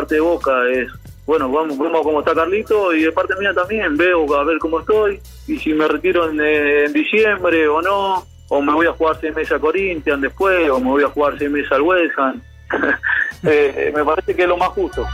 parte de Boca es, bueno, vamos, vamos cómo está Carlito y de parte mía también veo a ver cómo estoy y si me retiro en, eh, en diciembre o no, o me voy a jugar seis meses a Corinthians después, o me voy a jugar seis meses al West Ham. eh, me parece que es lo más justo.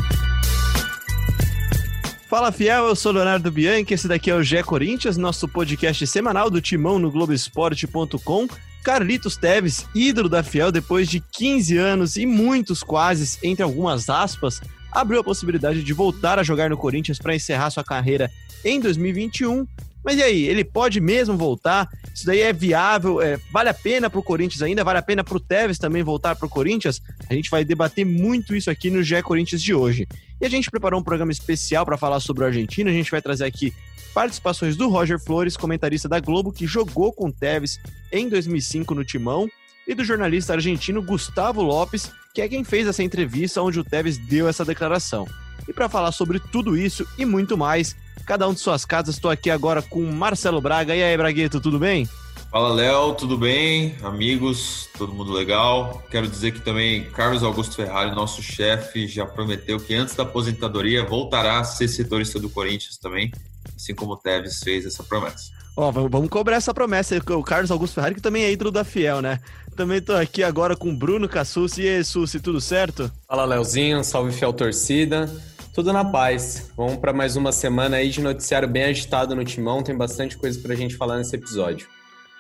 Fala fiel, eu sou Leonardo Bianchi, esse daqui é o GE Corinthians, nosso podcast semanal do Timão no Globoesporte.com. Carlitos Teves, ídolo da Fiel depois de 15 anos e muitos quase, entre algumas aspas, abriu a possibilidade de voltar a jogar no Corinthians para encerrar sua carreira em 2021 mas e aí, ele pode mesmo voltar? Isso daí é viável? É, vale a pena para o Corinthians ainda? Vale a pena para o Tevez também voltar para o Corinthians? A gente vai debater muito isso aqui no GE Corinthians de hoje. E a gente preparou um programa especial para falar sobre o argentino. A gente vai trazer aqui participações do Roger Flores, comentarista da Globo, que jogou com o Tevez em 2005 no Timão, e do jornalista argentino Gustavo Lopes, que é quem fez essa entrevista onde o Tevez deu essa declaração. E para falar sobre tudo isso e muito mais, cada um de suas casas. Estou aqui agora com Marcelo Braga. E aí, Bragueto, tudo bem? Fala, Léo, tudo bem? Amigos, todo mundo legal? Quero dizer que também Carlos Augusto Ferrari, nosso chefe, já prometeu que antes da aposentadoria voltará a ser setorista do Corinthians também, assim como o Tevez fez essa promessa. Ó, oh, vamos cobrar essa promessa. O Carlos Augusto Ferrari, que também é ídolo da Fiel, né? Também tô aqui agora com Bruno Cassucci. E aí, Sussi, tudo certo? Fala, Léozinho. Salve, Fiel Torcida. Tudo na paz. Vamos para mais uma semana aí de noticiário bem agitado no Timão. Tem bastante coisa para a gente falar nesse episódio.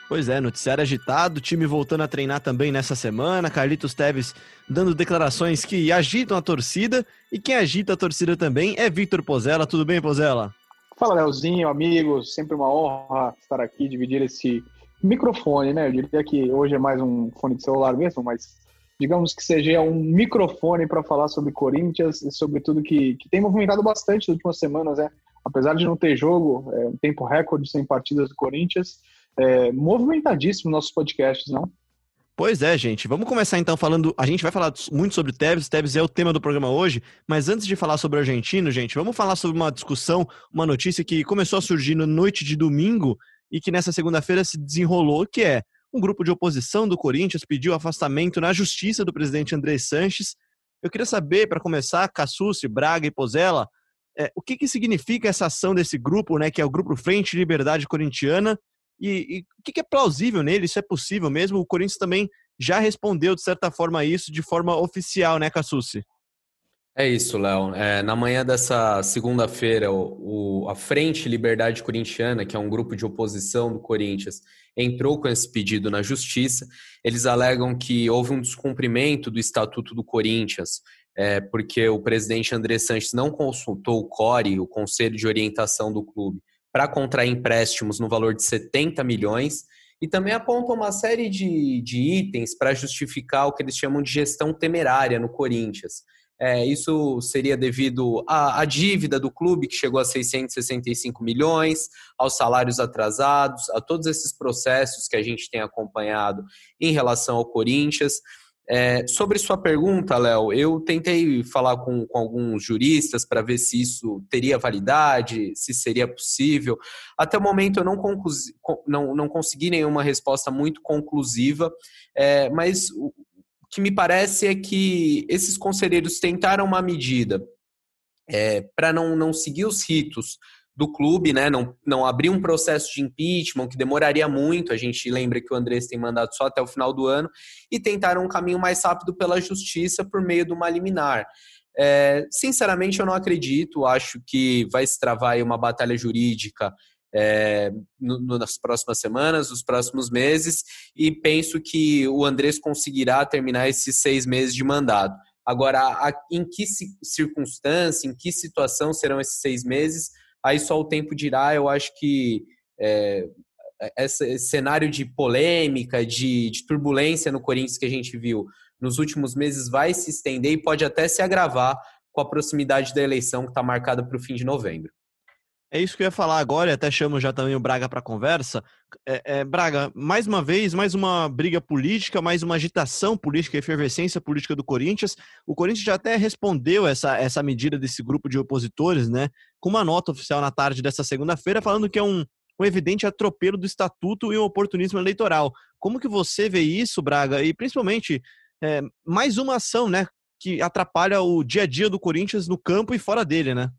Pois é, noticiário agitado, time voltando a treinar também nessa semana, Carlitos Teves dando declarações que agitam a torcida, e quem agita a torcida também é Victor Pozella. Tudo bem, Pozella? Fala, Leozinho, amigos, sempre uma honra estar aqui, dividir esse microfone, né? Eu diria que hoje é mais um fone de celular mesmo, mas digamos que seja um microfone para falar sobre Corinthians e sobre tudo que, que tem movimentado bastante nas últimas semanas, né? Apesar de não ter jogo, é um tempo recorde sem partidas do Corinthians, é, movimentadíssimo nossos podcasts, não? Pois é, gente. Vamos começar então falando. A gente vai falar muito sobre Tevez. Tevez é o tema do programa hoje. Mas antes de falar sobre o argentino, gente, vamos falar sobre uma discussão, uma notícia que começou a surgir na noite de domingo e que nessa segunda-feira se desenrolou, que é um grupo de oposição do Corinthians pediu afastamento na justiça do presidente André Sanches. Eu queria saber, para começar, Cassucci, Braga e Pozella, é, o que, que significa essa ação desse grupo, né, que é o Grupo Frente Liberdade Corintiana, e, e o que, que é plausível nele? Isso é possível mesmo? O Corinthians também já respondeu, de certa forma, a isso de forma oficial, né, Cassucci? É isso, Léo. É, na manhã dessa segunda-feira, a Frente Liberdade Corintiana, que é um grupo de oposição do Corinthians, entrou com esse pedido na justiça. Eles alegam que houve um descumprimento do Estatuto do Corinthians, é, porque o presidente André Sanches não consultou o CORE, o Conselho de Orientação do clube, para contrair empréstimos no valor de 70 milhões. E também apontam uma série de, de itens para justificar o que eles chamam de gestão temerária no Corinthians. É, isso seria devido à, à, dívida do clube, que chegou a 665 milhões, aos salários atrasados, a todos esses processos que a gente tem acompanhado em relação ao Corinthians. É, sobre sua pergunta, Léo, eu tentei falar com, com alguns juristas para ver se isso teria validade, se seria possível. Até o momento eu não, conclusi, não, não consegui nenhuma resposta muito conclusiva, é, mas que me parece é que esses conselheiros tentaram uma medida é, para não, não seguir os ritos do clube, né? Não, não abrir um processo de impeachment que demoraria muito. A gente lembra que o Andrés tem mandado só até o final do ano e tentaram um caminho mais rápido pela justiça por meio de uma liminar. É, sinceramente, eu não acredito. Acho que vai se travar uma batalha jurídica é, no, nas próximas semanas, nos próximos meses, e penso que o Andrés conseguirá terminar esses seis meses de mandato. Agora, a, em que circunstância, em que situação serão esses seis meses, aí só o tempo dirá. Eu acho que é, esse cenário de polêmica, de, de turbulência no Corinthians que a gente viu nos últimos meses vai se estender e pode até se agravar com a proximidade da eleição que está marcada para o fim de novembro. É isso que eu ia falar agora, e até chamo já também o Braga para conversa. É, é, Braga, mais uma vez, mais uma briga política, mais uma agitação política, efervescência política do Corinthians. O Corinthians já até respondeu essa, essa medida desse grupo de opositores, né? Com uma nota oficial na tarde dessa segunda-feira, falando que é um, um evidente atropelo do estatuto e um oportunismo eleitoral. Como que você vê isso, Braga? E principalmente, é, mais uma ação, né? que atrapalha o dia a dia do Corinthians no campo e fora dele, né?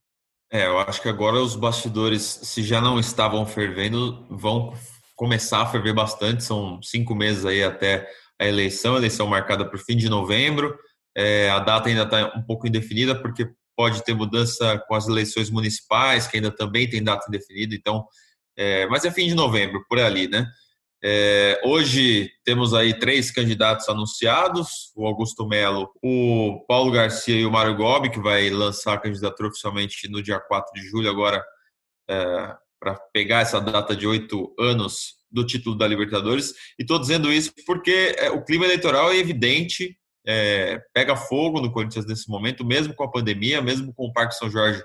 É, eu acho que agora os bastidores, se já não estavam fervendo, vão começar a ferver bastante. São cinco meses aí até a eleição, a eleição marcada para o fim de novembro. É, a data ainda está um pouco indefinida, porque pode ter mudança com as eleições municipais, que ainda também tem data indefinida, então, é, mas é fim de novembro, por ali, né? É, hoje temos aí três candidatos anunciados: o Augusto Melo, o Paulo Garcia e o Mário Gobi, que vai lançar a candidatura oficialmente no dia 4 de julho, agora é, para pegar essa data de oito anos do título da Libertadores. E estou dizendo isso porque é, o clima eleitoral é evidente, é, pega fogo no Corinthians nesse momento, mesmo com a pandemia, mesmo com o Parque São Jorge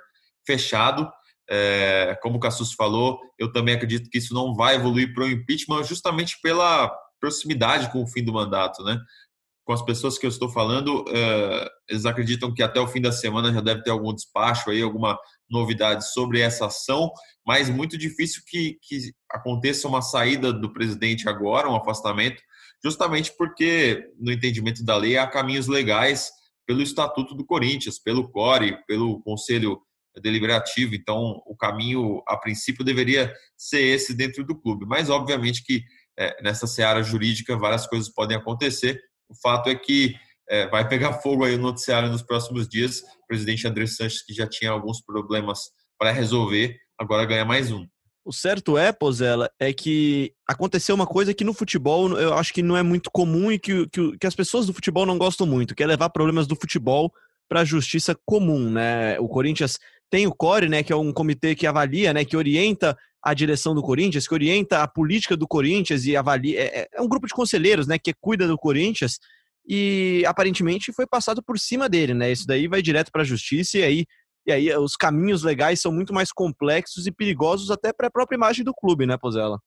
fechado. É, como o Cassus falou, eu também acredito que isso não vai evoluir para o impeachment, justamente pela proximidade com o fim do mandato, né? Com as pessoas que eu estou falando, é, eles acreditam que até o fim da semana já deve ter algum despacho aí, alguma novidade sobre essa ação, mas muito difícil que, que aconteça uma saída do presidente agora, um afastamento, justamente porque, no entendimento da lei, há caminhos legais pelo Estatuto do Corinthians, pelo CORE, pelo Conselho Deliberativo. Então, o caminho, a princípio, deveria ser esse dentro do clube. Mas, obviamente, que é, nessa seara jurídica várias coisas podem acontecer. O fato é que é, vai pegar fogo aí no noticiário nos próximos dias. O presidente André Sanches, que já tinha alguns problemas para resolver, agora ganha mais um. O certo é, Pozella, é que aconteceu uma coisa que no futebol eu acho que não é muito comum e que, que, que as pessoas do futebol não gostam muito, que é levar problemas do futebol para a justiça comum, né? O Corinthians tem o CORE, né, que é um comitê que avalia, né, que orienta a direção do Corinthians, que orienta a política do Corinthians e avalia. É, é um grupo de conselheiros, né, que cuida do Corinthians e aparentemente foi passado por cima dele, né? Isso daí vai direto para a justiça e aí e aí os caminhos legais são muito mais complexos e perigosos até para a própria imagem do clube, né, Pozella?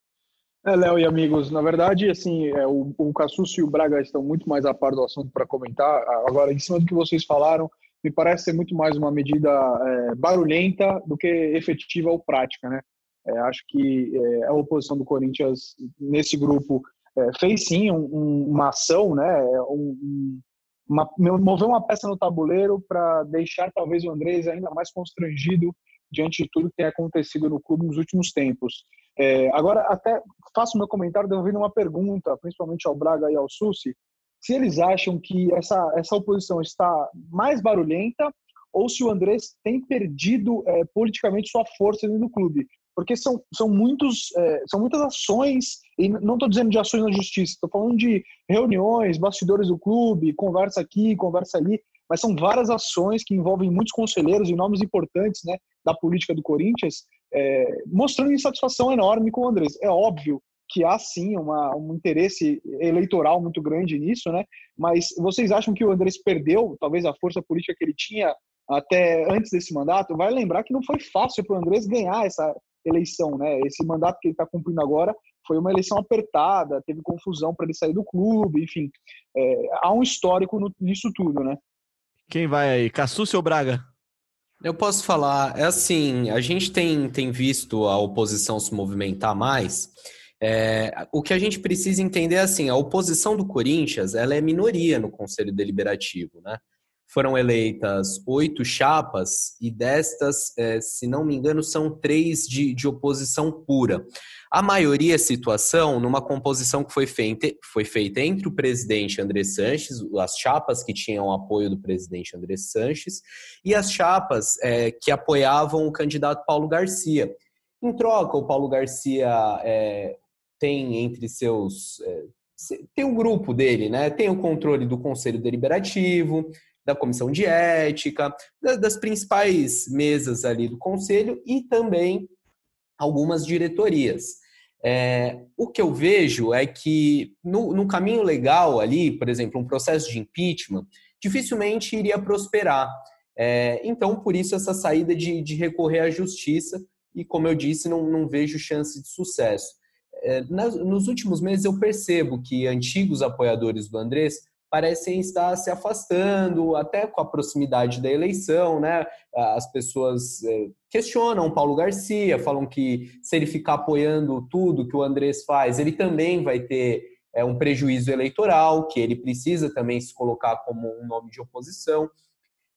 É, Léo e amigos, na verdade, assim, é, o, o Cassus e o Braga estão muito mais a par do assunto para comentar. Agora, em cima do que vocês falaram, me parece ser muito mais uma medida é, barulhenta do que efetiva ou prática, né? É, acho que é, a oposição do Corinthians nesse grupo é, fez sim um, um, uma ação, né? Um, uma, mover uma peça no tabuleiro para deixar talvez o Andrés ainda mais constrangido diante de tudo que tem acontecido no clube nos últimos tempos. É, agora, até faço meu comentário devolvendo uma pergunta, principalmente ao Braga e ao Susi, se eles acham que essa, essa oposição está mais barulhenta ou se o Andrés tem perdido é, politicamente sua força do clube porque são, são, muitos, é, são muitas ações, e não estou dizendo de ações na justiça, estou falando de reuniões, bastidores do clube, conversa aqui, conversa ali, mas são várias ações que envolvem muitos conselheiros e nomes importantes né, da política do Corinthians, é, mostrando insatisfação enorme com o Andrés. É óbvio que há sim uma, um interesse eleitoral muito grande nisso, né? Mas vocês acham que o Andrés perdeu, talvez, a força política que ele tinha até antes desse mandato? Vai lembrar que não foi fácil para o Andrés ganhar essa, eleição, né? Esse mandato que ele está cumprindo agora foi uma eleição apertada, teve confusão para ele sair do clube, enfim. É, há um histórico no, nisso tudo, né? Quem vai aí? Cassucci ou Braga? Eu posso falar, é assim, a gente tem, tem visto a oposição se movimentar mais. É, o que a gente precisa entender é assim, a oposição do Corinthians, ela é minoria no Conselho Deliberativo, né? Foram eleitas oito chapas e destas, é, se não me engano, são três de, de oposição pura. A maioria é situação numa composição que foi feita, foi feita entre o presidente André Sanches, as chapas que tinham apoio do presidente André Sanches, e as chapas é, que apoiavam o candidato Paulo Garcia. Em troca, o Paulo Garcia é, tem entre seus. É, tem um grupo dele, né? Tem o controle do Conselho Deliberativo, da comissão de ética, das principais mesas ali do conselho e também algumas diretorias. É, o que eu vejo é que no, no, caminho legal ali, por exemplo, um processo de impeachment, dificilmente iria prosperar. É, então, por isso, essa saída de, de, recorrer à justiça, e como eu disse, não, não vejo chance de sucesso. É, nas, nos últimos meses, eu percebo que antigos apoiadores do Andrés parecem estar se afastando, até com a proximidade da eleição, né? As pessoas é, questionam Paulo Garcia, falam que se ele ficar apoiando tudo que o Andrés faz, ele também vai ter é, um prejuízo eleitoral, que ele precisa também se colocar como um nome de oposição.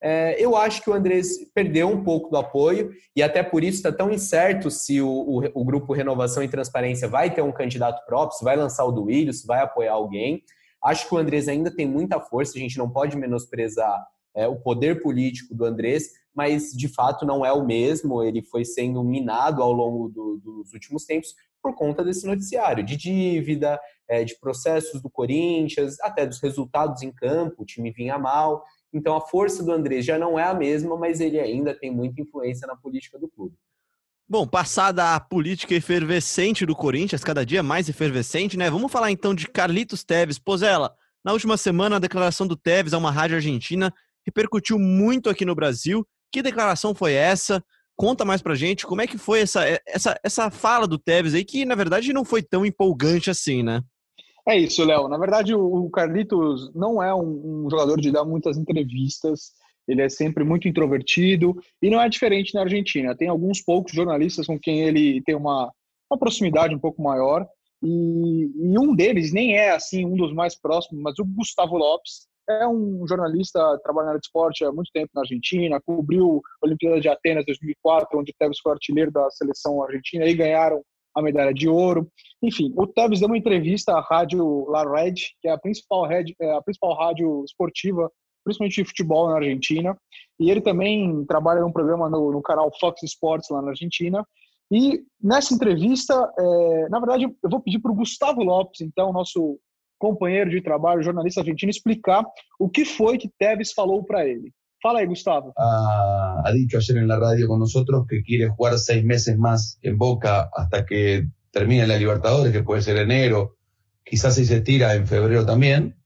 É, eu acho que o Andrés perdeu um pouco do apoio e até por isso está tão incerto se o, o, o, grupo Renovação e Transparência vai ter um candidato próprio, se vai lançar o do Ilho, se vai apoiar alguém. Acho que o Andrés ainda tem muita força, a gente não pode menosprezar é, o poder político do Andrés, mas de fato não é o mesmo. Ele foi sendo minado ao longo do, dos últimos tempos por conta desse noticiário de dívida, é, de processos do Corinthians, até dos resultados em campo, o time vinha mal. Então a força do Andrés já não é a mesma, mas ele ainda tem muita influência na política do clube. Bom, passada a política efervescente do Corinthians, cada dia mais efervescente, né? Vamos falar então de Carlitos Teves. Pozela, na última semana a declaração do Teves a uma rádio argentina repercutiu muito aqui no Brasil. Que declaração foi essa? Conta mais pra gente como é que foi essa, essa, essa fala do Teves aí, que na verdade não foi tão empolgante assim, né? É isso, Léo. Na verdade, o Carlitos não é um, um, jogador de dar muitas entrevistas. Ele é sempre muito introvertido e não é diferente na Argentina. Tem alguns poucos jornalistas com quem ele tem uma, uma proximidade um pouco maior. E, e, um deles nem é assim um dos mais próximos, mas o Gustavo Lopes é um jornalista, trabalha na área de esporte há muito tempo na Argentina, cobriu a Olimpíada de Atenas 2004, onde o Tevez foi artilheiro da seleção argentina e ganharam a medalha de ouro. Enfim, o Tevez deu uma entrevista à rádio La Red, que é a principal, red, é a principal rádio esportiva, principalmente de futebol na Argentina. E ele também trabalha num programa no, no canal Fox Sports lá na Argentina. E nessa entrevista, é, na verdade, eu vou pedir para o Gustavo Lopes, então, nosso companheiro de trabalho, jornalista argentino, explicar o que foi que Tevez falou para ele. Fala ahí, Gustavo. Ha, ha, dicho ayer en la radio con nosotros que quiere jugar seis meses más en Boca hasta que termine la Libertadores, que puede ser enero, quizás si se tira en febrero también.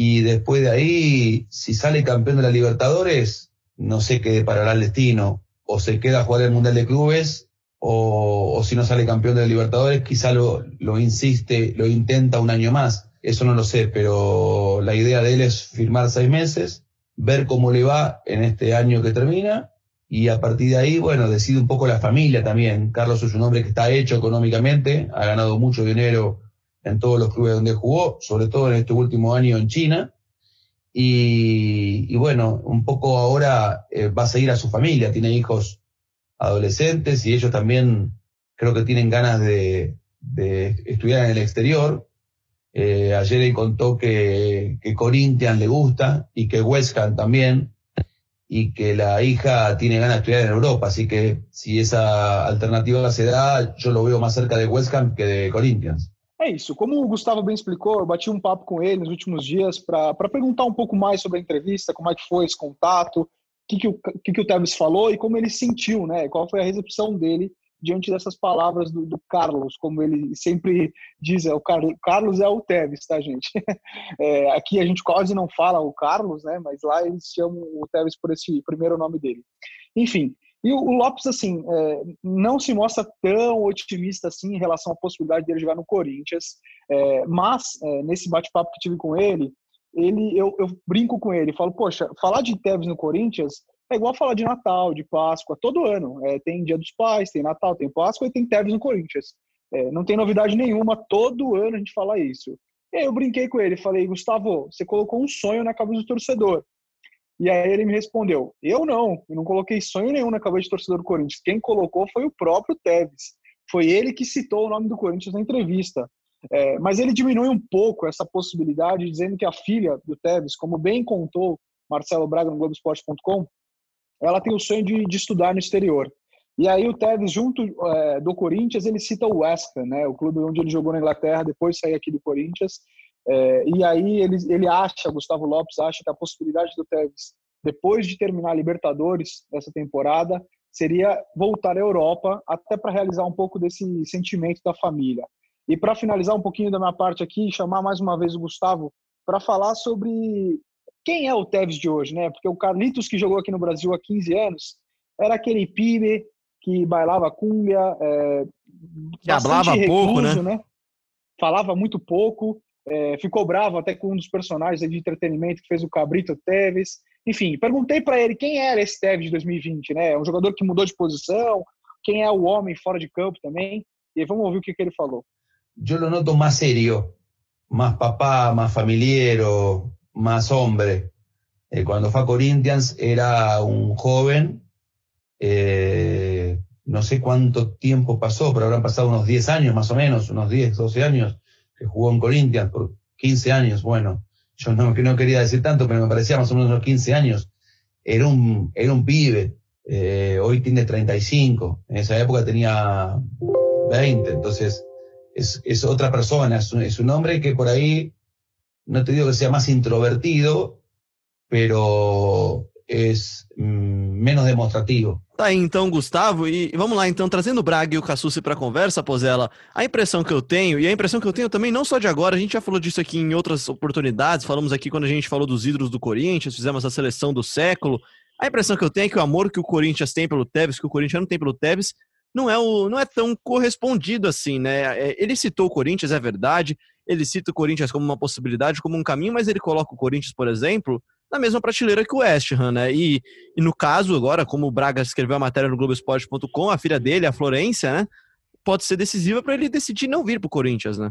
Y después de ahí, si sale campeón de la Libertadores, no sé qué deparará el destino. O se queda a jugar el Mundial de Clubes, o, o si no sale campeón de la Libertadores, quizá lo, lo insiste, lo intenta un año más. Eso no lo sé, pero la idea de él es firmar seis meses ver cómo le va en este año que termina y a partir de ahí, bueno, decide un poco la familia también. Carlos es un hombre que está hecho económicamente, ha ganado mucho dinero en todos los clubes donde jugó, sobre todo en este último año en China. Y, bueno, un poco ahora eh, va a seguir a su familia, tiene hijos adolescentes y ellos también creo que tienen ganas de, estudiar en el exterior eh, ayer él contó que, que Corinthians le gusta y que West también y que la hija tiene ganas de estudiar en Europa. Así que si essa alternativa se dá, eu lo veo mais cerca de West que de Corinthians. É isso. Como o Gustavo bem explicou, eu bati um papo com ele nos últimos dias para perguntar um pouco mais sobre a entrevista, como é que foi esse contato, o que, que, o, que, que o Tevez falou e como ele sentiu, né? Qual foi a recepção dele diante dessas palavras do, do, Carlos, como ele sempre diz, é o Car Carlos é o Tevez, tá, gente? É, aqui a gente quase não fala o Carlos, né? Mas lá eles chamam o Tevez por esse primeiro nome dele. Enfim, e o, Lopes, assim, é, não se mostra tão otimista assim em relação à possibilidade dele jogar no Corinthians, é, mas é, nesse bate-papo que tive com ele, ele eu, eu, brinco com ele, falo, poxa, falar de Tevez no Corinthians é igual falar de Natal, de Páscoa, todo ano. Tem Dia dos Pais, tem Natal, tem Páscoa e tem Tevez no Corinthians. Não tem novidade nenhuma, todo ano a gente fala isso. E aí eu brinquei com ele, falei, Gustavo, você colocou um sonho na cabeça do torcedor. E aí ele me respondeu, eu não, eu não coloquei sonho nenhum na cabeça do torcedor do Corinthians. Quem colocou foi o próprio Tevez. Foi ele que citou o nome do Corinthians na entrevista. É, mas ele diminui um pouco essa possibilidade, dizendo que a filha do Tevez, como bem contou Marcelo Braga no Globoesporte.com, ela tem o sonho de, de estudar no exterior. E aí o Tevez, junto é, do Corinthians, ele cita o West Ham, né, o clube onde ele jogou na Inglaterra, depois saiu aqui do Corinthians. É, e aí ele, ele acha, Gustavo Lopes acha que a possibilidade do Tevez, depois de terminar a Libertadores dessa temporada, seria voltar à Europa, até para realizar um pouco desse sentimento da família. E para finalizar um pouquinho da minha parte aqui, chamar mais uma vez o Gustavo para falar sobre quem é o Tevez de hoje, né? Porque o Carlitos, que jogou aqui no Brasil há 15 anos, era aquele pibe que bailava cúmbia, é, que falava pouco, né? né? Falava muito pouco, é, ficou bravo até com um dos personagens de entretenimento que fez o Cabrito Tevez. Enfim, perguntei para ele quem era esse Tevez de 2020, né? Um jogador que mudou de posição, quem é o homem fora de campo também. E vamos ouvir o que, que ele falou. Eu lo noto mais sério más papá, más familiero, más hombre. Eh, cuando fue a Corinthians era un joven, eh, no sé cuánto tiempo pasó, pero habrán pasado unos 10 años más o menos, unos 10, 12 años que jugó en Corinthians, por 15 años, bueno, yo no, no quería decir tanto, pero me parecía más o menos unos 15 años. Era un, era un pibe, eh, hoy tiene 35, en esa época tenía 20, entonces es, es otra persona, es un, es un hombre que por ahí, no te digo que sea más introvertido, pero es mm, menos demonstrativo. Tá aí então, Gustavo, e vamos lá então, trazendo o Braga e o Cassucci para a conversa, Pozella, a impressão que eu tenho, e a impressão que eu tenho também não só de agora, a gente já falou disso aqui em outras oportunidades, falamos aqui quando a gente falou dos ídolos do Corinthians, fizemos a seleção do século, a impressão que eu tenho é que o amor que o Corinthians tem pelo Tevez, que o Corinthians não tem pelo Tevez, não é, o, não é tão correspondido assim, né? É, ele citou o Corinthians, é verdade, ele cita o Corinthians como uma possibilidade, como um caminho, mas ele coloca o Corinthians, por exemplo, na mesma prateleira que o West Ham, né? E, e no caso, agora, como o Braga escreveu a matéria no Globoesporte.com, a filha dele, a Florência, né? Pode ser decisiva para ele decidir não vir para o Corinthians, né?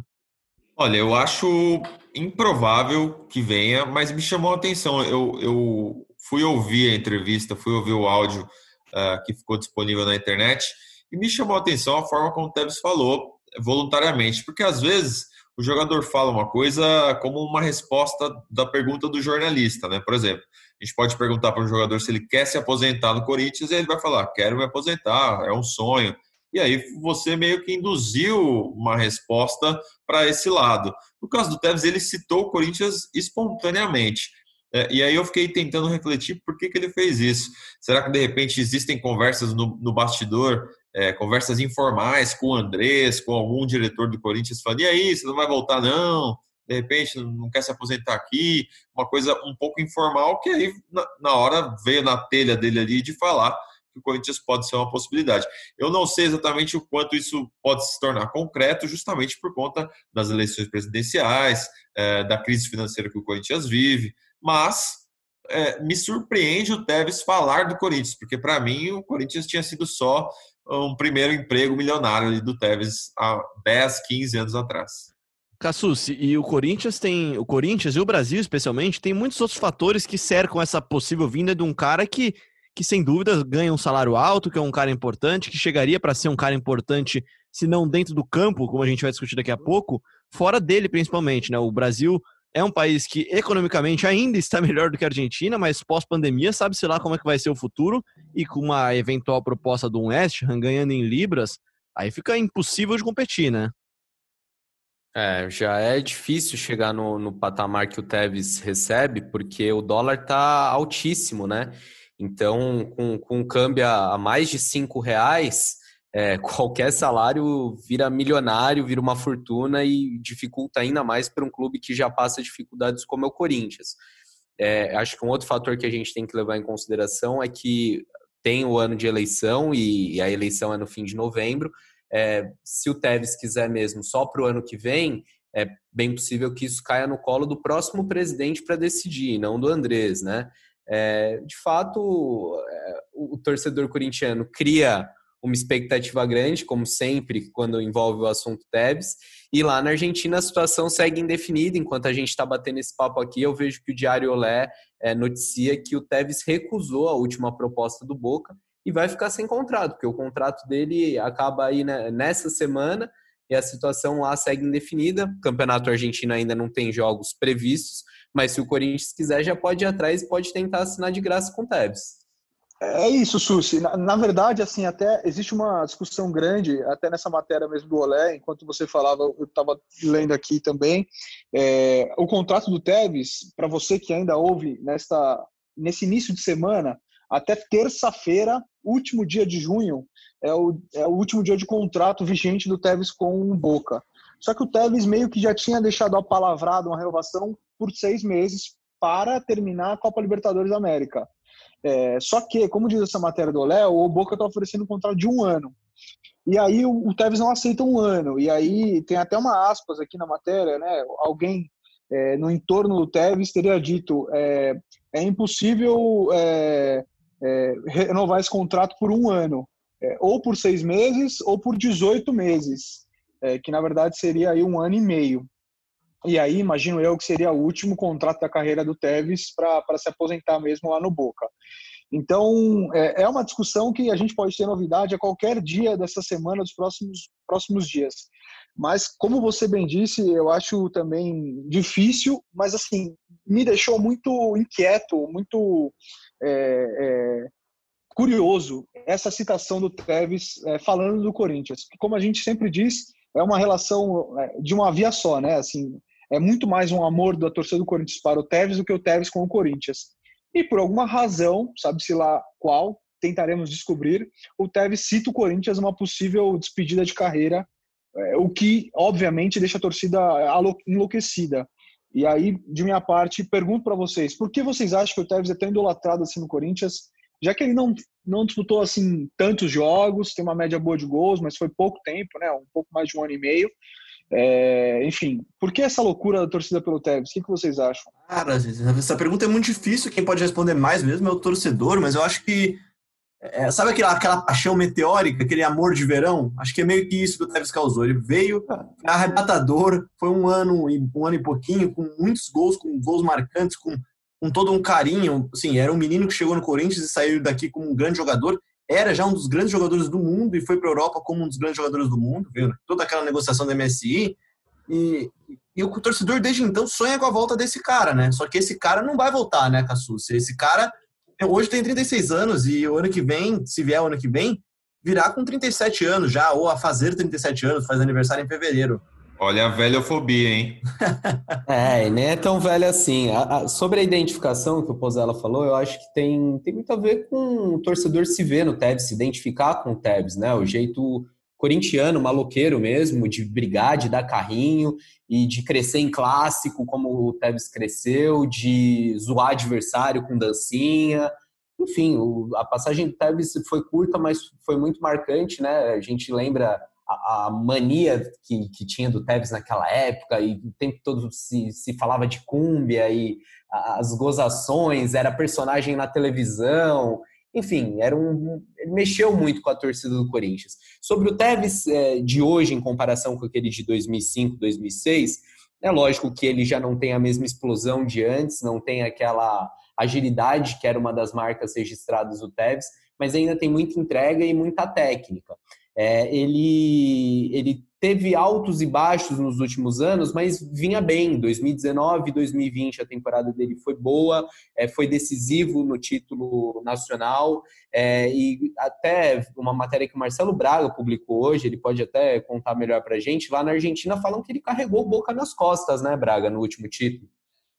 Olha, eu acho improvável que venha, mas me chamou a atenção. Eu, eu fui ouvir a entrevista, fui ouvir o áudio uh, que ficou disponível na internet e me chamou a atenção a forma como o Tevez falou voluntariamente, porque às vezes o jogador fala uma coisa como uma resposta da pergunta do jornalista, né? Por exemplo, a gente pode perguntar para um jogador se ele quer se aposentar no Corinthians e ele vai falar: quero me aposentar, é um sonho. E aí você meio que induziu uma resposta para esse lado. No caso do Tevez, ele citou o Corinthians espontaneamente. É, e aí eu fiquei tentando refletir por que, que ele fez isso. Será que de repente existem conversas no, no bastidor é, conversas informais com o Andrés, com algum diretor do Corinthians, falando: e aí, você não vai voltar, não? De repente, não quer se aposentar aqui? Uma coisa um pouco informal, que aí, na, na hora, veio na telha dele ali de falar que o Corinthians pode ser uma possibilidade. Eu não sei exatamente o quanto isso pode se tornar concreto, justamente por conta das eleições presidenciais, é, da crise financeira que o Corinthians vive, mas é, me surpreende o Tevez falar do Corinthians, porque para mim o Corinthians tinha sido só um primeiro emprego milionário do Tevez há 10, 15 anos atrás. Cassucci, e o Corinthians tem. O Corinthians e o Brasil, especialmente, tem muitos outros fatores que cercam essa possível vinda de um cara que, que sem dúvida, ganha um salário alto, que é um cara importante, que chegaria para ser um cara importante, se não dentro do campo, como a gente vai discutir daqui a pouco, fora dele principalmente. Né? O Brasil é um país que economicamente ainda está melhor do que a Argentina, mas pós-pandemia sabe-se lá como é que vai ser o futuro e com uma eventual proposta do West Ham ganhando em libras, aí fica impossível de competir, né? É, já é difícil chegar no, no patamar que o Tevez recebe, porque o dólar está altíssimo, né? Então, com, com um câmbio a mais de cinco reais, é, qualquer salário vira milionário, vira uma fortuna e dificulta ainda mais para um clube que já passa dificuldades como é o Corinthians. É, acho que um outro fator que a gente tem que levar em consideração é que tem o ano de eleição e, a eleição é no fim de novembro. É, se o Tevez quiser mesmo só para o ano que vem, é bem possível que isso caia no colo do próximo presidente para decidir, não do Andrés, né? É, de fato, é, o torcedor corintiano cria uma expectativa grande, como sempre, quando envolve o assunto Tebs. E lá na Argentina a situação segue indefinida. Enquanto a gente está batendo esse papo aqui, eu vejo que o Diário Olé é, noticia que o Tevez recusou a última proposta do Boca e vai ficar sem contrato, porque o contrato dele acaba aí né, nessa semana e a situação lá segue indefinida. O campeonato argentino ainda não tem jogos previstos, mas se o Corinthians quiser, já pode ir atrás e pode tentar assinar de graça com o Tevez. É isso, Susi. Na, na, verdade, assim, até existe uma discussão grande, até nessa matéria mesmo do Olé, enquanto você falava, eu estava lendo aqui também. É, o contrato do Tevez, para você que ainda ouve nesta, nesse início de semana, até terça-feira, último dia de junho, é o, é o último dia de contrato vigente do Tevez com o Boca. Só que o Tevez meio que já tinha deixado a palavrada uma renovação por seis meses para terminar a Copa Libertadores da América. É, só que, como diz essa matéria do Léo, o Boca está oferecendo um contrato de um ano. E aí o, o Tevez não aceita um ano. E aí tem até uma aspas aqui na matéria, né? Alguém é, no entorno do Tevez teria dito é, é impossível é, é, renovar esse contrato por um ano, é, ou por seis meses ou por 18 meses, que na verdade seria aí um ano e meio. E aí, imagino eu que seria o último contrato da carreira do Tevez para se aposentar mesmo lá no Boca. Então, é, é uma discussão que a gente pode ter novidade a qualquer dia dessa semana, dos próximos, próximos dias. Mas, como você bem disse, eu acho também difícil, mas assim, me deixou muito inquieto, muito é, é, curioso essa citação do Tevez é, falando do Corinthians. Como a gente sempre diz, é uma relação é, de uma via só, né? Assim, é muito mais um amor da torcida do Corinthians para o Tevez do que o Tevez com o Corinthians. E por alguma razão, sabe-se lá qual, tentaremos descobrir, o Tevez cita o Corinthians uma possível despedida de carreira, é, o que, obviamente, deixa a torcida enlouquecida. E aí, de minha parte, pergunto para vocês, por que vocês acham que o Tevez é tão idolatrado assim no Corinthians, já que ele não, não disputou assim tantos jogos, tem uma média boa de gols, mas foi pouco tempo, né? Um pouco mais de um ano e meio. É, enfim, por que essa loucura da torcida pelo Tevez? O que, que vocês acham? Cara, essa pergunta é muito difícil. Quem pode responder mais mesmo é o torcedor, mas eu acho que. É, sabe aquela, aquela paixão meteórica, aquele amor de verão? Acho que é meio que isso que o Tevez causou. Ele veio arrebatador, foi um ano, um ano e pouquinho, com muitos gols, com gols marcantes, com, com todo um carinho. Assim, era um menino que chegou no Corinthians e saiu daqui como um grande jogador era já um dos grandes jogadores do mundo e foi para a Europa como um dos grandes jogadores do mundo, viu? toda aquela negociação da MSI. E, e o torcedor desde então sonha com a volta desse cara, né? Só que esse cara não vai voltar, né, Cassus? Esse cara hoje tem 36 anos e o ano que vem, se vier o ano que vem, virá com 37 anos já, ou a fazer 37 anos, faz aniversário em fevereiro. Olha a velhofobia, hein? é, nem é tão velha assim. A, a, sobre a identificação que o Pozella falou, eu acho que tem, tem muito a ver com o torcedor se ver no Tevez, se identificar com o Tevez, né? O jeito corintiano, maloqueiro mesmo, de brigar, de dar carrinho e de crescer em clássico, como o Tevez cresceu, de zoar adversário com dancinha. Enfim, o, a passagem do Tevez foi curta, mas foi muito marcante, né? A gente lembra a, mania que, que tinha do Tevez naquela época, e o tempo todo se, se falava de cúmbia e as gozações, era personagem na televisão, enfim, era um, mexeu muito com a torcida do Corinthians. Sobre o Tevez é, de hoje, em comparação com aquele de 2005, 2006, é lógico que ele já não tem a mesma explosão de antes, não tem aquela agilidade que era uma das marcas registradas do Tevez, mas ainda tem muita entrega e muita técnica. É, ele, ele teve altos e baixos nos últimos anos, mas vinha bem. 2019 2020 a temporada dele foi boa, é, foi decisivo no título nacional. É, e até uma matéria que o Marcelo Braga publicou hoje, ele pode até contar melhor para a gente. Lá na Argentina falam que ele carregou boca nas costas, né, Braga, no último título.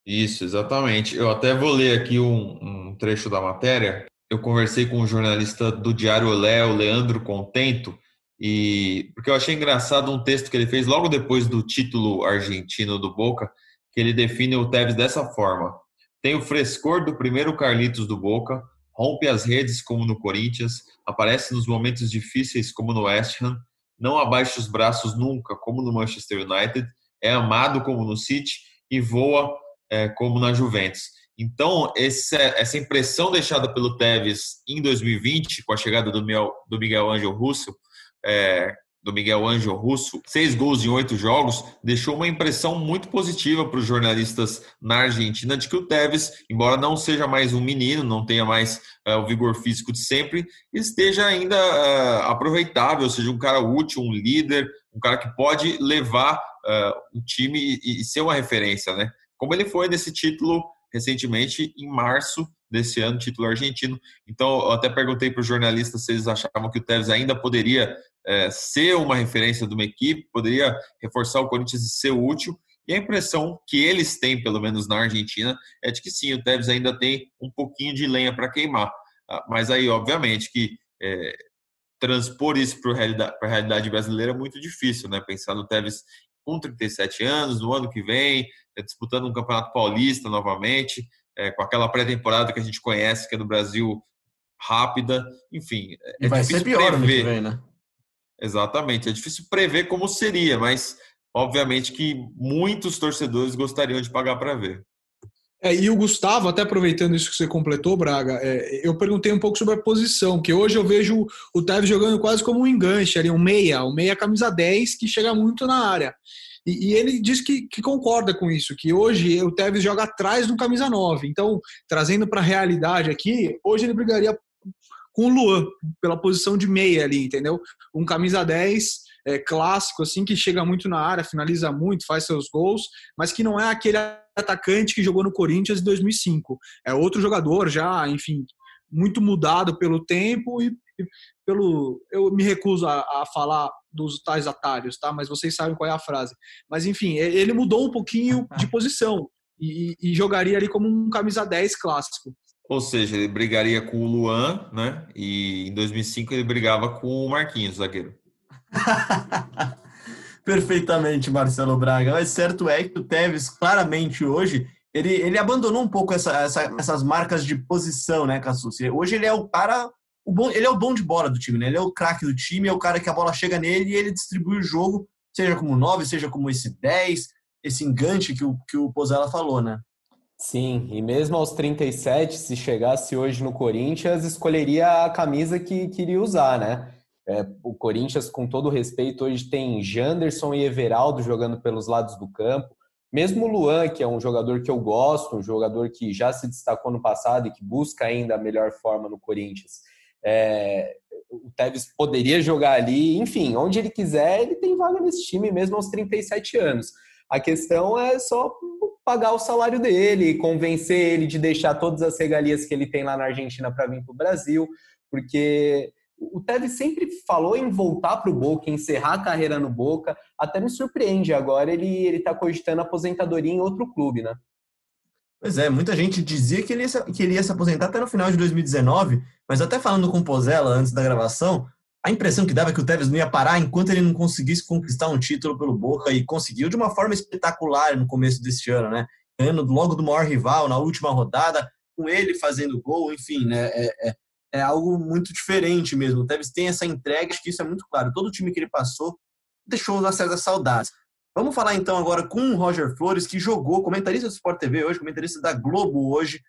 Isso, exatamente. Eu até vou ler aqui um, um trecho da matéria. Eu conversei com um jornalista do Diário Léo, Leandro Contento, e porque eu achei engraçado um texto que ele fez logo depois do título argentino do Boca, que ele define o Tevez dessa forma: tem o frescor do primeiro Carlitos do Boca, rompe as redes como no Corinthians, aparece nos momentos difíceis como no West Ham, não abaixa os braços nunca como no Manchester United, é amado como no City e voa é, como na Juventus. Então, essa, essa impressão deixada pelo Tevez em 2020, com a chegada do Miguel, do Miguel Angel Russo, é, do Miguel Ângelo Russo, seis gols em oito jogos, deixou uma impressão muito positiva para os jornalistas na Argentina de que o Tevez, embora não seja mais um menino, não tenha mais é, o vigor físico de sempre, esteja ainda é, aproveitável, seja um cara útil, um líder, um cara que pode levar é, o time e, e ser uma referência, né? Como ele foi nesse título recentemente, em março desse ano, título argentino. Então, eu até perguntei para os jornalistas se eles achavam que o Tevez ainda poderia é, ser uma referência de uma equipe, poderia reforçar o Corinthians e ser útil. E a impressão que eles têm, pelo menos na Argentina, é de que sim, o Tevez ainda tem um pouquinho de lenha para queimar. Ah, mas aí, obviamente, que é, transpor isso para a realidade, brasileira é muito difícil, né? Pensar no Tevez com 37 anos, no ano que vem, é, disputando um campeonato paulista novamente, é, com aquela pré-temporada que a gente conhece, que é do Brasil rápida, enfim. É vai ser pior prever. Vem, né? Exatamente, é difícil prever como seria, mas obviamente que muitos torcedores gostariam de pagar para ver. É, e o Gustavo, até aproveitando isso que você completou, Braga, é, eu perguntei um pouco sobre a posição, que hoje eu vejo o Tevez jogando quase como um enganche ali, um meia, um meia camisa 10 que chega muito na área. E, e ele diz que, que, concorda com isso, que hoje o Tevez joga atrás do camisa 9. Então, trazendo para a realidade aqui, hoje ele brigaria com o Luan, pela posição de meia ali, entendeu? Um camisa 10 é, clássico, assim, que chega muito na área, finaliza muito, faz seus gols, mas que não é aquele atacante que jogou no Corinthians em 2005. É outro jogador já, enfim, muito mudado pelo tempo e, pelo. Eu me recuso a, a, falar dos tais atalhos, tá? Mas vocês sabem qual é a frase. Mas enfim, ele mudou um pouquinho de posição e, e jogaria ali como um camisa 10 clássico. Ou seja, ele brigaria com o Luan, né? E em 2005 ele brigava com o Marquinhos, zagueiro. Perfeitamente, Marcelo Braga. Mas certo é que o Tevez, claramente hoje, ele, ele abandonou um pouco essa, essa, essas marcas de posição, né, Cassucci? Hoje ele é o cara, o bom, ele é o bom de bola do time, né? Ele é o craque do time, é o cara que a bola chega nele e ele distribui o jogo, seja como 9, seja como esse 10, esse engante que o, que o Pozella falou, né? Sim, e mesmo aos 37, se chegasse hoje no Corinthians, escolheria a camisa que queria usar, né? É, o Corinthians, com todo respeito, hoje tem Janderson e Everaldo jogando pelos lados do campo. Mesmo o Luan, que é um jogador que eu gosto, um jogador que já se destacou no passado e que busca ainda a melhor forma no Corinthians, é, o Tevez poderia jogar ali, enfim, onde ele quiser, ele tem vaga nesse time mesmo aos 37 anos. A questão é só pagar o salário dele, convencer ele de deixar todas as regalias que ele tem lá na Argentina para vir para o Brasil, porque o Tevez sempre falou em voltar para o Boca, encerrar a carreira no Boca. Até me surpreende agora ele ele está cogitando aposentadoria em outro clube, né? Pois é, muita gente dizia que ele, ia, que ele ia se aposentar até no final de 2019, mas até falando com o Pozella antes da gravação, a impressão que dava é que o Tevez não ia parar enquanto ele não conseguisse conquistar um título pelo Boca e conseguiu de uma forma espetacular no começo deste ano, né? Ganhando logo do maior rival na última rodada, com ele fazendo gol, enfim, né? É, é, é algo muito diferente mesmo. O Tevez tem essa entrega, acho que isso é muito claro. Todo time que ele passou deixou uma certas saudades. Vamos falar então agora com o Roger Flores, que jogou, comentarista do Sport TV hoje, comentarista da Globo hoje,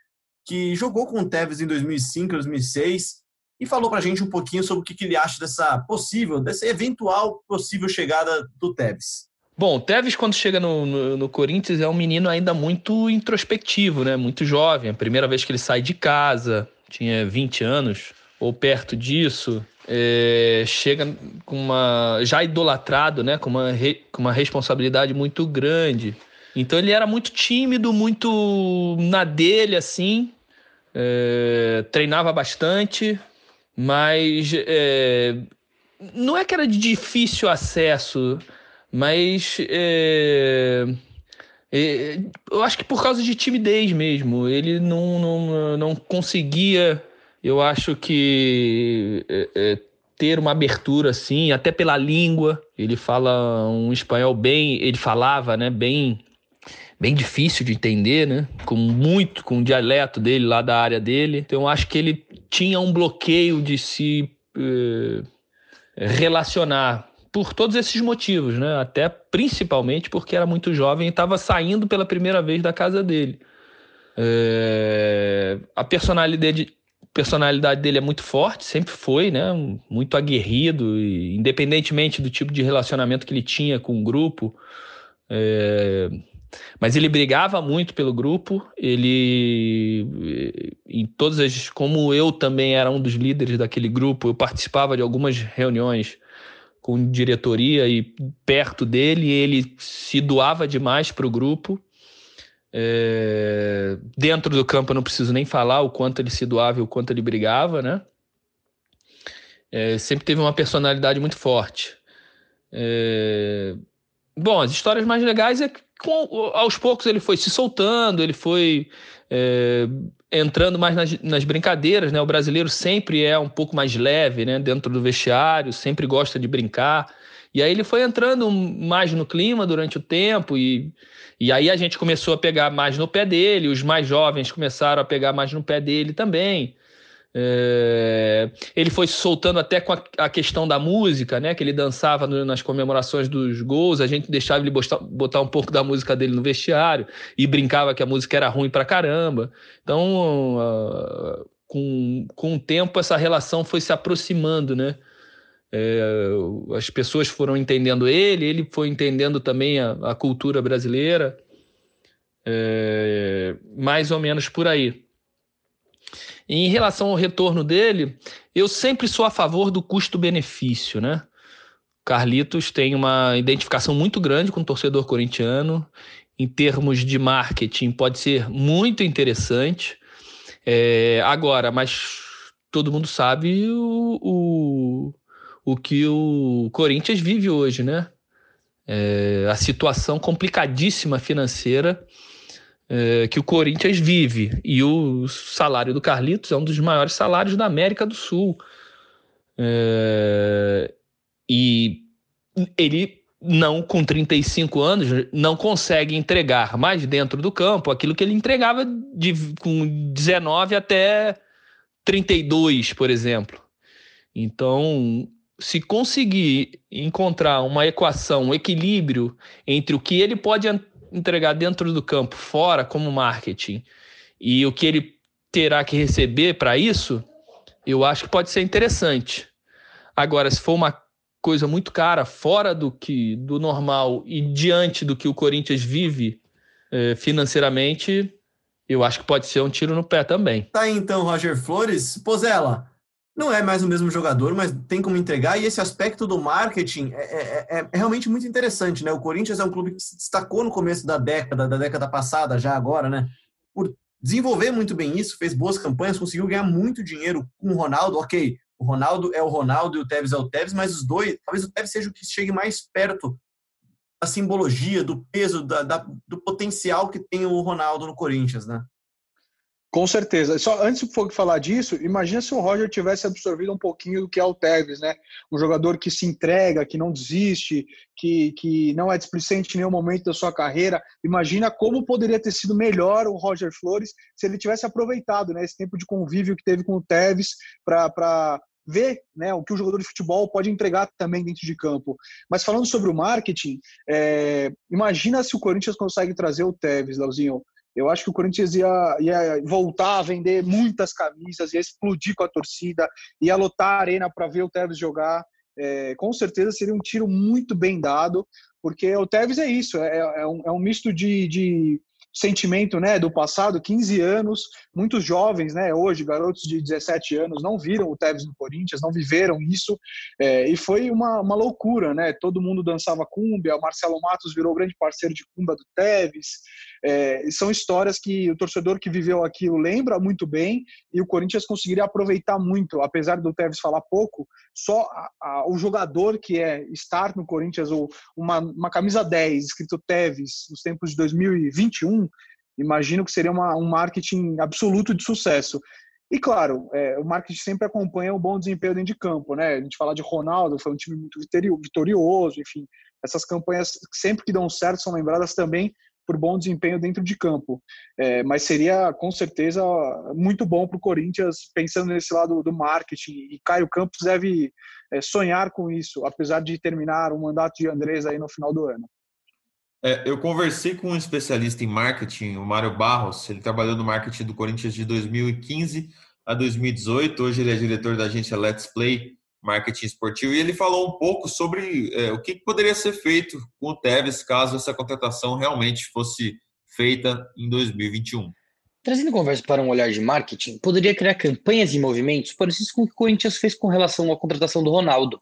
que jogou com o Tevez em 2005, 2006 e falou pra gente um pouquinho sobre o que, ele acha dessa possível, dessa eventual possível chegada do Tevez. Bom, o Tevez, quando chega no, no, no, Corinthians, é um menino ainda muito introspectivo, né? Muito jovem. A primeira vez que ele sai de casa, tinha 20 anos, ou perto disso, é, chega com uma. já idolatrado, né? Com uma, re, com uma responsabilidade muito grande. Então ele era muito tímido, muito na dele, assim. É, treinava bastante, mas é, não é que era de difícil acesso, mas é, eu acho que por causa de timidez mesmo. Ele não, não, não conseguia, eu acho que é, é, ter uma abertura assim, até pela língua. Ele fala um espanhol bem, ele falava, né, bem bem difícil de entender, né? Com muito, com o dialeto dele lá da área dele. Então acho que ele tinha um bloqueio de se eh, relacionar por todos esses motivos, né? Até principalmente porque era muito jovem e estava saindo pela primeira vez da casa dele. É... A personalidade, personalidade dele é muito forte, sempre foi, né? Muito aguerrido, e, independentemente do tipo de relacionamento que ele tinha com o grupo. É... Mas ele brigava muito pelo grupo, ele em todas as como eu também era um dos líderes daquele grupo, eu participava de algumas reuniões com diretoria e perto dele, ele se doava demais para o grupo. É... Dentro do campo eu não preciso nem falar o quanto ele se doava e o quanto ele brigava, né? É, sempre teve uma personalidade muito forte. É... Bom, as histórias mais legais é que com, aos poucos ele foi se soltando, ele foi é, entrando mais nas, nas, brincadeiras, né? O brasileiro sempre é um pouco mais leve, né? Dentro do vestiário, sempre gosta de brincar. E aí ele foi entrando mais no clima durante o tempo e, e aí a gente começou a pegar mais no pé dele, os mais jovens começaram a pegar mais no pé dele também. É, ele foi soltando até com a, a, questão da música, né? Que ele dançava no, nas comemorações dos gols, a gente deixava ele botar, botar, um pouco da música dele no vestiário e brincava que a música era ruim pra caramba. Então, uh, com, com o tempo, essa relação foi se aproximando, né? É, as pessoas foram entendendo ele, ele foi entendendo também a, a cultura brasileira. É, mais ou menos por aí. Em relação ao retorno dele, eu sempre sou a favor do custo-benefício, né? Carlitos tem uma identificação muito grande com o torcedor corintiano. Em termos de marketing, pode ser muito interessante. É, agora, mas todo mundo sabe o, o, o que o Corinthians vive hoje, né? É, a situação complicadíssima financeira é, que o Corinthians vive. E o salário do Carlitos é um dos maiores salários da América do Sul. É, e ele não com 35 anos não consegue entregar mais dentro do campo aquilo que ele entregava de, com 19 até 32, por exemplo. Então, se conseguir encontrar uma equação, um equilíbrio entre o que ele pode entregar dentro do campo, fora como marketing, e o que ele terá que receber para isso, eu acho que pode ser interessante. Agora, se for uma coisa muito cara, fora do que do normal e diante do que o Corinthians vive eh, financeiramente, eu acho que pode ser um tiro no pé também. Tá aí, então, Roger Flores. Pozella, não é mais o mesmo jogador, mas tem como entregar, e esse aspecto do marketing é, é, é, é, realmente muito interessante, né? O Corinthians é um clube que se destacou no começo da década, da década passada, já agora, né? Por desenvolver muito bem isso, fez boas campanhas, conseguiu ganhar muito dinheiro com o Ronaldo. Ok, o Ronaldo é o Ronaldo e o Tevez é o Tevez, mas os dois, talvez o Tevez seja o que chegue mais perto da simbologia, do peso, da, da, do potencial que tem o Ronaldo no Corinthians, né? Com certeza. Só antes de falar disso, imagina se o Roger tivesse absorvido um pouquinho do que é o Tevez, né? Um jogador que se entrega, que não desiste, que, que não é displicente em nenhum momento da sua carreira. Imagina como poderia ter sido melhor o Roger Flores se ele tivesse aproveitado né, esse tempo de convívio que teve com o Tevez para ver né, o que o jogador de futebol pode entregar também dentro de campo. Mas falando sobre o marketing, é, imagina se o Corinthians consegue trazer o Tevez, Leozinho. Eu acho que o Corinthians ia, ia voltar a vender muitas camisas, ia explodir com a torcida, ia lotar a arena para ver o Tevez jogar. É, com certeza seria um tiro muito bem dado, porque o Tevez é isso, é, é, um, é um misto de, de sentimento né, do passado, 15 anos, muitos jovens, né, hoje, garotos de 17 anos, não viram o Tevez no Corinthians, não viveram isso, é, e foi uma, uma loucura, né? Todo mundo dançava cumbia, o Marcelo Matos virou grande parceiro de cumba do Tevez, é, são histórias que o torcedor que viveu aquilo lembra muito bem, e o Corinthians conseguiria aproveitar muito, apesar do Tevez falar pouco, só a, a, o jogador que é estar no Corinthians, ou uma, uma camisa 10, escrito Tevez, nos tempos de 2021, imagino que seria uma, um marketing absoluto de sucesso. E claro, é, o marketing sempre acompanha o bom desempenho dentro de campo, né? A gente fala de Ronaldo, foi um time muito vitorioso, enfim, essas campanhas sempre que dão certo são lembradas também por bom desempenho dentro de campo. É, mas seria com certeza muito bom para o Corinthians pensando nesse lado do marketing. E Caio Campos deve é, sonhar com isso, apesar de terminar o mandato de Andrés aí no final do ano. É, eu conversei com um especialista em marketing, o Mário Barros. Ele trabalhou no marketing do Corinthians de 2015 a 2018. Hoje ele é diretor da agência Let's Play Marketing Esportivo. E ele falou um pouco sobre é, o que poderia ser feito com o Tevez caso essa contratação realmente fosse feita em 2021. Trazendo conversa para um olhar de marketing, poderia criar campanhas e movimentos parecidos com o que o Corinthians fez com relação à contratação do Ronaldo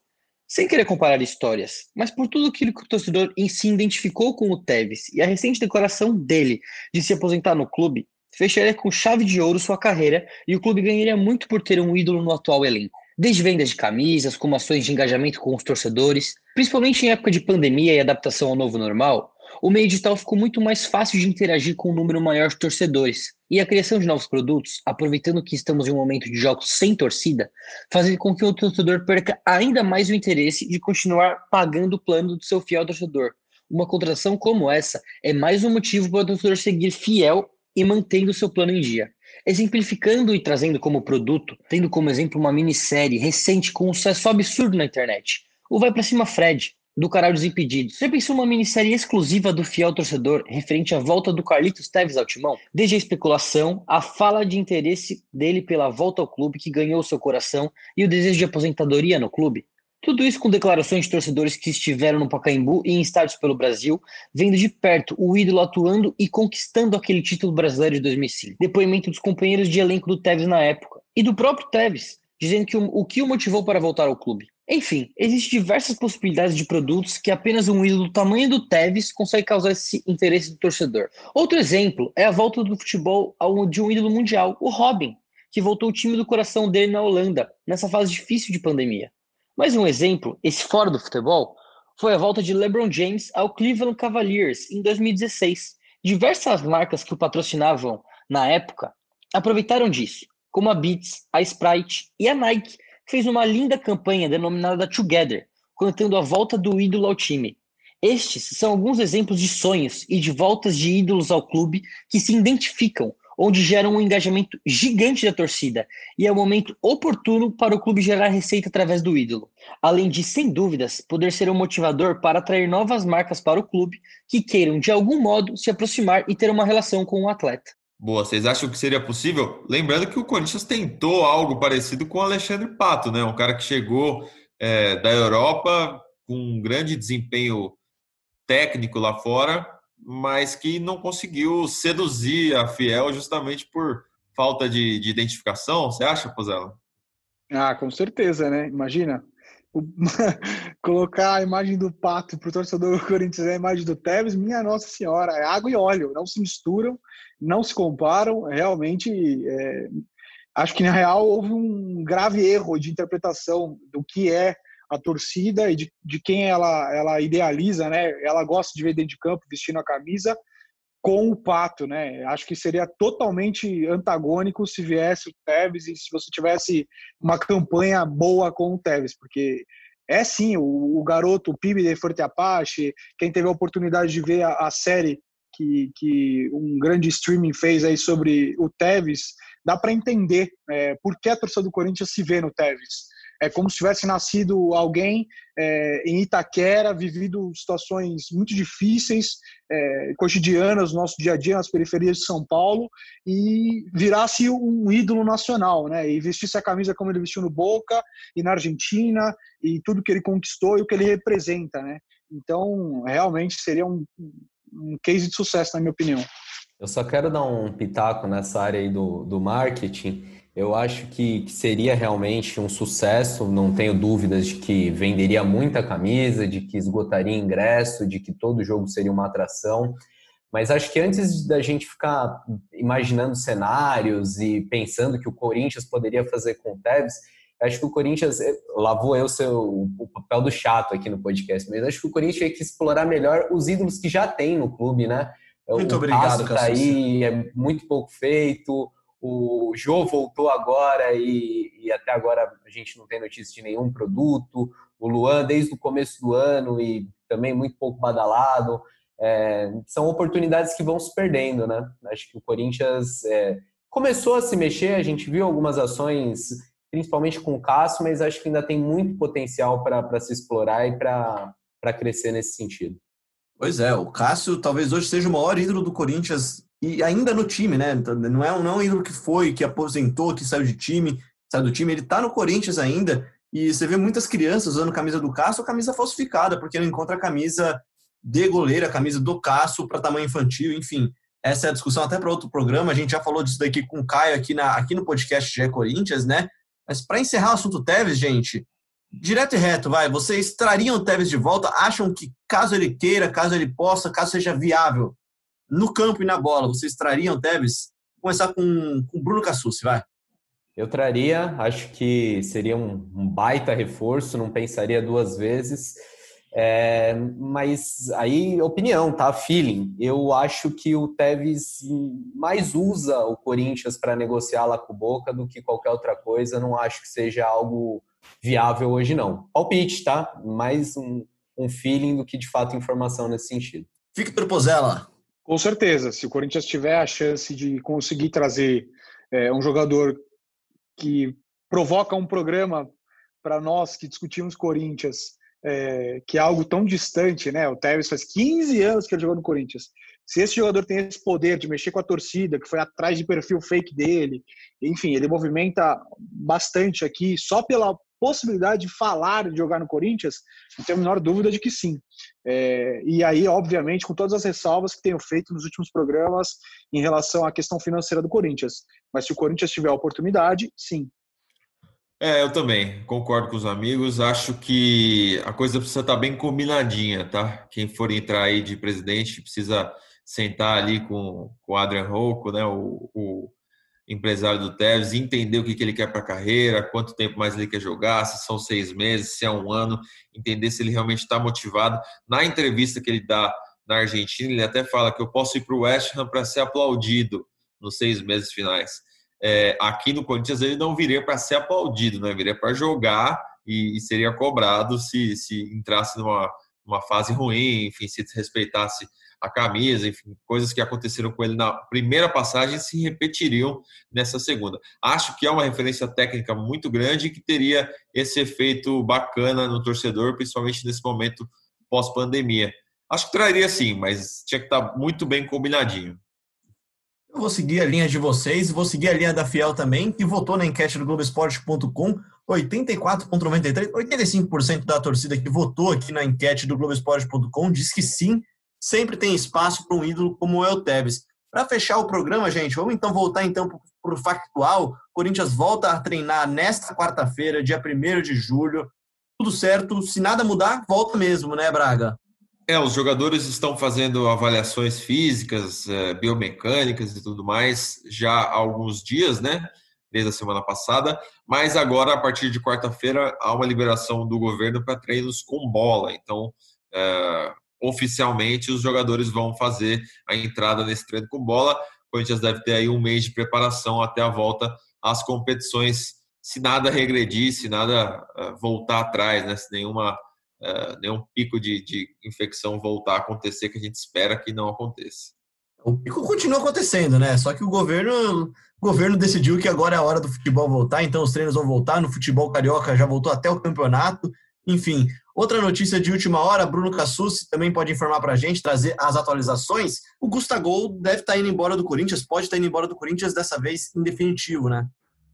sem querer comparar histórias, mas por tudo aquilo que o torcedor em si identificou com o Tevez e a recente declaração dele de se aposentar no clube, fecharia com chave de ouro sua carreira e o clube ganharia muito por ter um ídolo no atual elenco. Desde vendas de camisas, como ações de engajamento com os torcedores, principalmente em época de pandemia e adaptação ao novo normal, o meio digital ficou muito mais fácil de interagir com um número maior de torcedores. E a criação de novos produtos, aproveitando que estamos em um momento de jogos sem torcida, fazendo com que o torcedor perca ainda mais o interesse de continuar pagando o plano do seu fiel torcedor. Uma contratação como essa é mais um motivo para o torcedor seguir fiel e mantendo o seu plano em dia. Exemplificando e trazendo como produto, tendo como exemplo uma minissérie recente com um sucesso absurdo na internet, o Vai Pra Cima Fred, do canal Desimpedidos. Você pensou uma minissérie exclusiva do fiel torcedor referente à volta do Carlitos Teves ao timão? Desde a especulação, a fala de interesse dele pela volta ao clube que ganhou seu coração e o desejo de aposentadoria no clube. Tudo isso com declarações de torcedores que estiveram no Pacaembu e em estádios pelo Brasil, vendo de perto o ídolo atuando e conquistando aquele título brasileiro de 2005. Depoimento dos companheiros de elenco do Tevez na época e do próprio Tevez, dizendo que o, o que o motivou para voltar ao clube. Enfim, existem diversas possibilidades de produtos que apenas um ídolo do tamanho do Tevez consegue causar esse interesse do torcedor. Outro exemplo é a volta do futebol ao, de um ídolo mundial, o Robin, que voltou o time do coração dele na Holanda, nessa fase difícil de pandemia. Mais um exemplo, esse fora do futebol, foi a volta de LeBron James ao Cleveland Cavaliers em 2016. Diversas marcas que o patrocinavam na época aproveitaram disso, como a Beats, a Sprite e a Nike, fez uma linda campanha denominada Together, contando a volta do ídolo ao time. Estes são alguns exemplos de sonhos e de voltas de ídolos ao clube que se identificam, onde geram um engajamento gigante da torcida e é o momento oportuno para o clube gerar receita através do ídolo. Além de, sem dúvidas, poder ser um motivador para atrair novas marcas para o clube que queiram, de algum modo, se aproximar e ter uma relação com o atleta. Boa, vocês acham que seria possível? Lembrando que o Corinthians tentou algo parecido com o Alexandre Pato, né? Um cara que chegou é, da Europa com um grande desempenho técnico lá fora, mas que não conseguiu seduzir a Fiel justamente por falta de, de identificação. Você acha, Pozella? Ah, com certeza, né? Imagina. Colocar a imagem do Pato para o torcedor do Corinthians e a imagem do Tevez, minha Nossa Senhora, é água e óleo, não se misturam não se comparam. Realmente, é, acho que na real houve um grave erro de interpretação do que é a torcida e de, de quem ela, ela idealiza, né? Ela gosta de ver dentro de campo vestindo a camisa com o Pato, né? Acho que seria totalmente antagônico se viesse o Tevez e se você tivesse uma campanha boa com o Tevez, porque é sim o, o garoto, o PIB de Forte Apache, quem teve a oportunidade de ver a, a série que, que um grande streaming fez aí sobre o Tevez, dá para entender é, por que a torcida do Corinthians se vê no Tevez. É como se tivesse nascido alguém é, em Itaquera, vivido situações muito difíceis, é, cotidianas, no nosso dia a dia, nas periferias de São Paulo, e virasse um ídolo nacional, né? E vestisse a camisa como ele vestiu no Boca e na Argentina, e tudo que ele conquistou e o que ele representa, né? Então, realmente seria um, um case de sucesso, na minha opinião. Eu só quero dar um pitaco nessa área aí do, do marketing. Eu acho que, que, seria realmente um sucesso, não tenho dúvidas de que venderia muita camisa, de que esgotaria ingresso, de que todo jogo seria uma atração. Mas acho que antes da gente ficar imaginando cenários e pensando que o Corinthians poderia fazer com o Tevez, acho que o Corinthians, eh, lá vou eu ser o, o, papel do chato aqui no podcast, mas acho que o Corinthians tem que explorar melhor os ídolos que já tem no clube, né? Muito o obrigado, tá aí, é muito pouco feito. O Jô voltou agora e, e, até agora a gente não tem notícia de nenhum produto. O Luan, desde o começo do ano e também muito pouco badalado. É, são oportunidades que vão se perdendo, né? Acho que o Corinthians é, começou a se mexer, a gente viu algumas ações principalmente com o Cássio, mas acho que ainda tem muito potencial para se explorar e para crescer nesse sentido. Pois é, o Cássio talvez hoje seja o maior ídolo do Corinthians e ainda no time, né? Então, não é, não é um ídolo que foi, que aposentou, que saiu de time, saiu do time, ele está no Corinthians ainda e você vê muitas crianças usando camisa do Cássio, camisa falsificada, porque não encontra a camisa de goleiro, a camisa do Cássio para tamanho infantil, enfim. Essa é a discussão até para outro programa. A gente já falou disso daqui com o Caio aqui, na, aqui no podcast GE Corinthians, né? Mas para encerrar o assunto Tevez, gente, direto e reto, vai. Vocês trariam o Tevez de volta? Acham que caso ele queira, caso ele possa, caso seja viável, no campo e na bola, vocês trariam o Tevez? Vou começar com o Bruno Cassucci, vai. Eu traria, acho que seria um, um baita reforço, não pensaria duas vezes. É, mas aí, opinião, tá? Feeling. Eu acho que o Tevez mais usa o Corinthians para negociar lá com o Boca do que qualquer outra coisa. Não acho que seja algo viável hoje, não. Palpite, tá? Mais um, um feeling do que de fato informação nesse sentido. Fique Pozella. Com certeza. Se o Corinthians tiver a chance de conseguir trazer é, um jogador que provoca um programa para nós que discutimos Corinthians é, que é algo tão distante, né? O Tevez faz 15 anos que ele jogou no Corinthians. Se esse jogador tem esse poder de mexer com a torcida, que foi atrás de perfil fake dele, enfim, ele movimenta bastante aqui só pela possibilidade de falar de jogar no Corinthians? Não tenho a menor dúvida de que sim. É, e aí, obviamente, com todas as ressalvas que tenho feito nos últimos programas em relação à questão financeira do Corinthians. Mas se o Corinthians tiver a oportunidade, sim. É, eu também concordo com os amigos. Acho que a coisa precisa estar bem combinadinha, tá? Quem for entrar aí de presidente precisa sentar ali com, com o Adrian Rocco, né? O, o empresário do Tevez, entender o que, que ele quer para a carreira, quanto tempo mais ele quer jogar, se são seis meses, se é um ano, entender se ele realmente está motivado. Na entrevista que ele dá na Argentina, ele até fala que eu posso ir para o West Ham para ser aplaudido nos seis meses finais. É, aqui no Corinthians ele não viria para ser aplaudido, né? viria para jogar e, e, seria cobrado se, se entrasse numa, numa fase ruim, enfim, se desrespeitasse a camisa, enfim, coisas que aconteceram com ele na primeira passagem se repetiriam nessa segunda. Acho que é uma referência técnica muito grande que teria esse efeito bacana no torcedor, principalmente nesse momento pós-pandemia. Acho que traria sim, mas tinha que estar muito bem combinadinho. Eu vou seguir a linha de vocês, vou seguir a linha da Fiel também, que votou na enquete do Globoesporte.com, 84,93%, 85% da torcida que votou aqui na enquete do Globoesporte.com diz que sim, sempre tem espaço para um ídolo como o Tevez. Para fechar o programa, gente, vamos então voltar então para o factual. Corinthians volta a treinar nesta quarta-feira, dia 1 de julho. Tudo certo, se nada mudar, volta mesmo, né, Braga? É, os jogadores estão fazendo avaliações físicas, é, biomecânicas e tudo mais já há alguns dias, né? Desde a semana passada, mas agora, a partir de quarta-feira, há uma liberação do governo para treinos com bola. Então, é, oficialmente os jogadores vão fazer a entrada nesse treino com bola. O Corinthians deve ter aí um mês de preparação até a volta às competições, se nada regredir, se nada uh, voltar atrás, né? se nenhuma, uh, nenhum pico de, de infecção voltar a acontecer, que a gente espera que não aconteça. O pico continua acontecendo, né? Só que o governo, o governo decidiu que agora é a hora do futebol voltar, então os treinos vão voltar. No futebol carioca já voltou até o campeonato. Enfim, Outra notícia de última hora, Bruno Cassucci também pode informar para a gente, trazer as atualizações. O Gustavo deve estar tá indo embora do Corinthians, pode estar tá indo embora do Corinthians dessa vez em definitivo, né?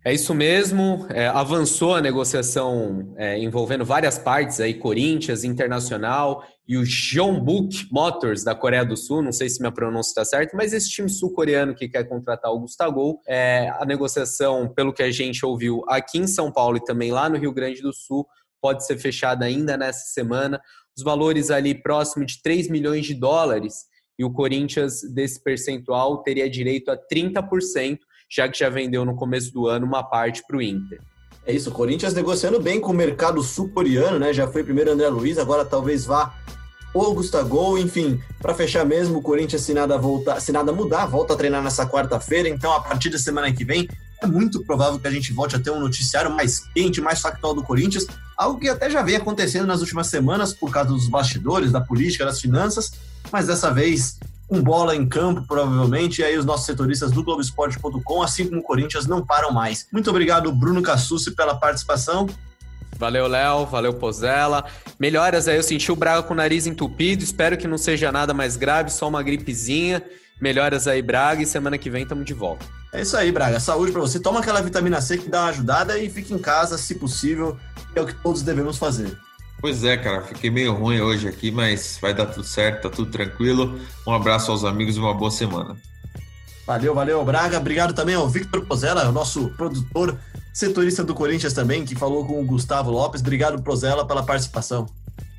É isso mesmo. É, avançou a negociação é, envolvendo várias partes aí, Corinthians, Internacional e o Jeonbuk Motors da Coreia do Sul. Não sei se minha pronúncia está certa, mas esse time sul-coreano que quer contratar o Gustavo, é, a negociação, pelo que a gente ouviu aqui em São Paulo e também lá no Rio Grande do Sul, pode ser fechada ainda nessa semana. Os valores ali próximo de 3 milhões de dólares e o Corinthians, desse percentual, teria direito a 30%, já que já vendeu no começo do ano uma parte para o Inter. É isso, o Corinthians negociando bem com o mercado sul-coreano, né? Já foi primeiro André Luiz, agora talvez vá o Gustavo, enfim, para fechar mesmo, o Corinthians, se nada, voltar, se nada mudar, volta a treinar nessa quarta-feira, então a partir da semana que vem é muito provável que a gente volte a ter um noticiário mais quente, mais factual do Corinthians, algo que até já vem acontecendo nas últimas semanas por causa dos bastidores, da política, das finanças, mas dessa vez com bola em campo, provavelmente, e aí os nossos setoristas do Globoesporte.com, assim como o Corinthians, não param mais. Muito obrigado, Bruno Cassucci, pela participação. Valeu, Léo. Valeu, Pozella. Melhoras aí, eu senti o Braga com o nariz entupido. Espero que não seja nada mais grave, só uma gripezinha. Melhoras aí, Braga, e semana que vem estamos de volta. É isso aí, Braga. Saúde para você. Toma aquela vitamina C que dá uma ajudada e fique em casa, se possível. É o que todos devemos fazer. Pois é, cara. Fiquei meio ruim hoje aqui, mas vai dar tudo certo, tá tudo tranquilo. Um abraço aos amigos e uma boa semana. Valeu, valeu, Braga. Obrigado também ao Victor Pozella, o nosso produtor, setorista do Corinthians também, que falou com o Gustavo Lopes. Obrigado, Pozella, pela participação.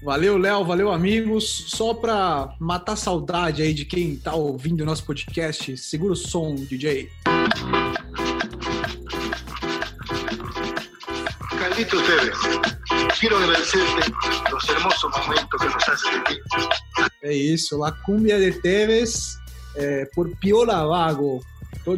Valeu, Léo, valeu, amigos. Só para matar saudade aí de quem tá ouvindo o nosso podcast, segura o som, DJ. Carlitos Tevez, quero agradecerte los hermosos momentos que nos haces sentir. É isso, La Cumbia de Tevez, é, por Piola Vago.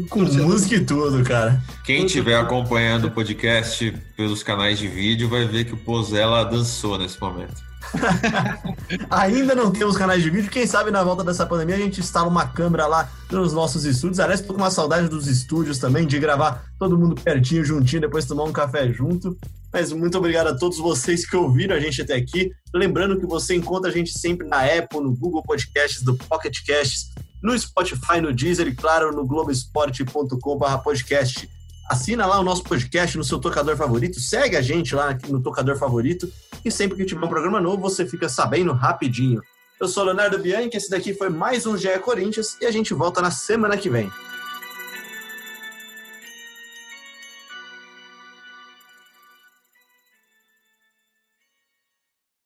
Com música e tudo, cara. Quem estiver acompanhando o podcast pelos canais de vídeo vai ver que o Pozella dançou nesse momento. Ainda não temos canais de vídeo. Quem sabe na volta dessa pandemia a gente instala uma câmera lá nos nossos estúdios. Aliás, tô com uma saudade dos estúdios também, de gravar todo mundo pertinho, juntinho, depois tomar um café junto. Mas muito obrigado a todos vocês que ouviram a gente até aqui. Lembrando que você encontra a gente sempre na Apple, no Google Podcasts, no Pocket Casts, no Spotify, no Deezer e, claro, no globesport.com.br podcast. assina lá o nosso podcast no seu tocador favorito, segue a gente lá no tocador favorito e sempre que tiver um programa novo você fica sabendo rapidinho. Eu sou Leonardo Bianchi, esse daqui foi mais um GE Corinthians e a gente volta na semana que vem.